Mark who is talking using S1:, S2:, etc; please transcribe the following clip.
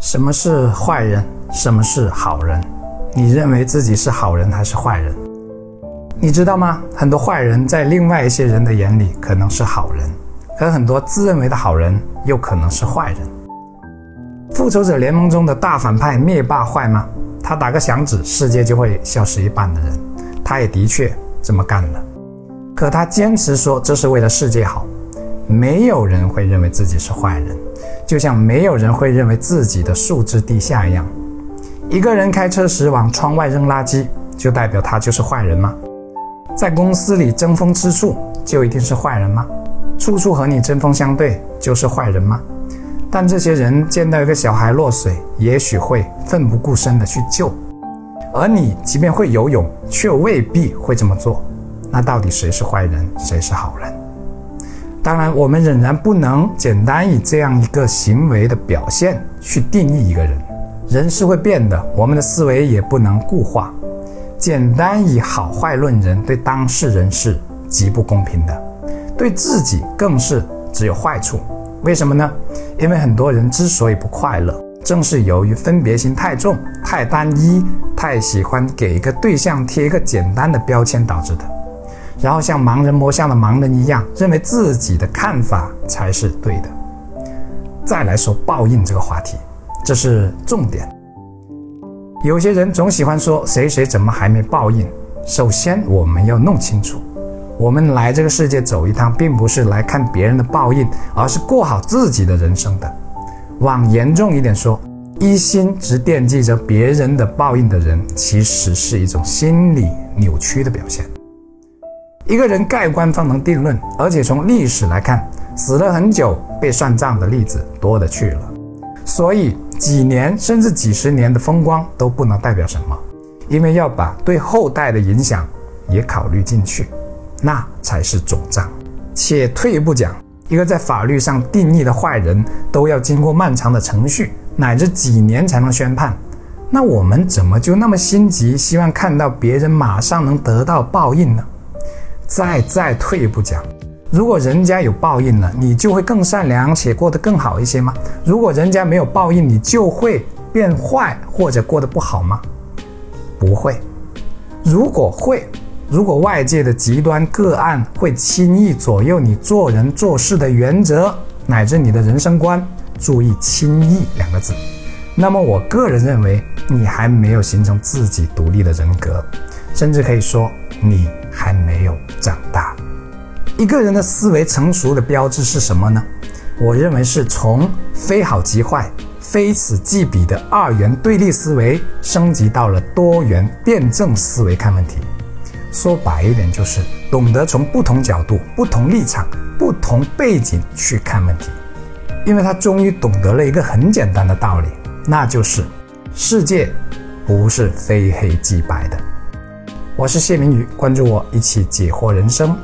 S1: 什么是坏人？什么是好人？你认为自己是好人还是坏人？你知道吗？很多坏人在另外一些人的眼里可能是好人，可很多自认为的好人又可能是坏人。复仇者联盟中的大反派灭霸坏吗？他打个响指，世界就会消失一半的人，他也的确这么干了。可他坚持说这是为了世界好，没有人会认为自己是坏人。就像没有人会认为自己的素质低下一样，一个人开车时往窗外扔垃圾，就代表他就是坏人吗？在公司里争风吃醋，就一定是坏人吗？处处和你针锋相对，就是坏人吗？但这些人见到一个小孩落水，也许会奋不顾身的去救，而你即便会游泳，却未必会这么做。那到底谁是坏人，谁是好人？当然，我们仍然不能简单以这样一个行为的表现去定义一个人。人是会变的，我们的思维也不能固化。简单以好坏论人，对当事人是极不公平的，对自己更是只有坏处。为什么呢？因为很多人之所以不快乐，正是由于分别心太重、太单一、太喜欢给一个对象贴一个简单的标签导致的。然后像盲人摸象的盲人一样，认为自己的看法才是对的。再来说报应这个话题，这是重点。有些人总喜欢说谁谁怎么还没报应。首先我们要弄清楚，我们来这个世界走一趟，并不是来看别人的报应，而是过好自己的人生的。往严重一点说，一心只惦记着别人的报应的人，其实是一种心理扭曲的表现。一个人盖棺方能定论，而且从历史来看，死了很久被算账的例子多得去了。所以几年甚至几十年的风光都不能代表什么，因为要把对后代的影响也考虑进去，那才是总账。且退一步讲，一个在法律上定义的坏人，都要经过漫长的程序，乃至几年才能宣判。那我们怎么就那么心急，希望看到别人马上能得到报应呢？再再退一步讲，如果人家有报应了，你就会更善良且过得更好一些吗？如果人家没有报应，你就会变坏或者过得不好吗？不会。如果会，如果外界的极端个案会轻易左右你做人做事的原则乃至你的人生观，注意“轻易”两个字，那么我个人认为你还没有形成自己独立的人格，甚至可以说你。还没。一个人的思维成熟的标志是什么呢？我认为是从非好即坏、非此即彼的二元对立思维升级到了多元辩证思维看问题。说白一点，就是懂得从不同角度、不同立场、不同背景去看问题。因为他终于懂得了一个很简单的道理，那就是世界不是非黑即白的。我是谢明宇，关注我，一起解惑人生。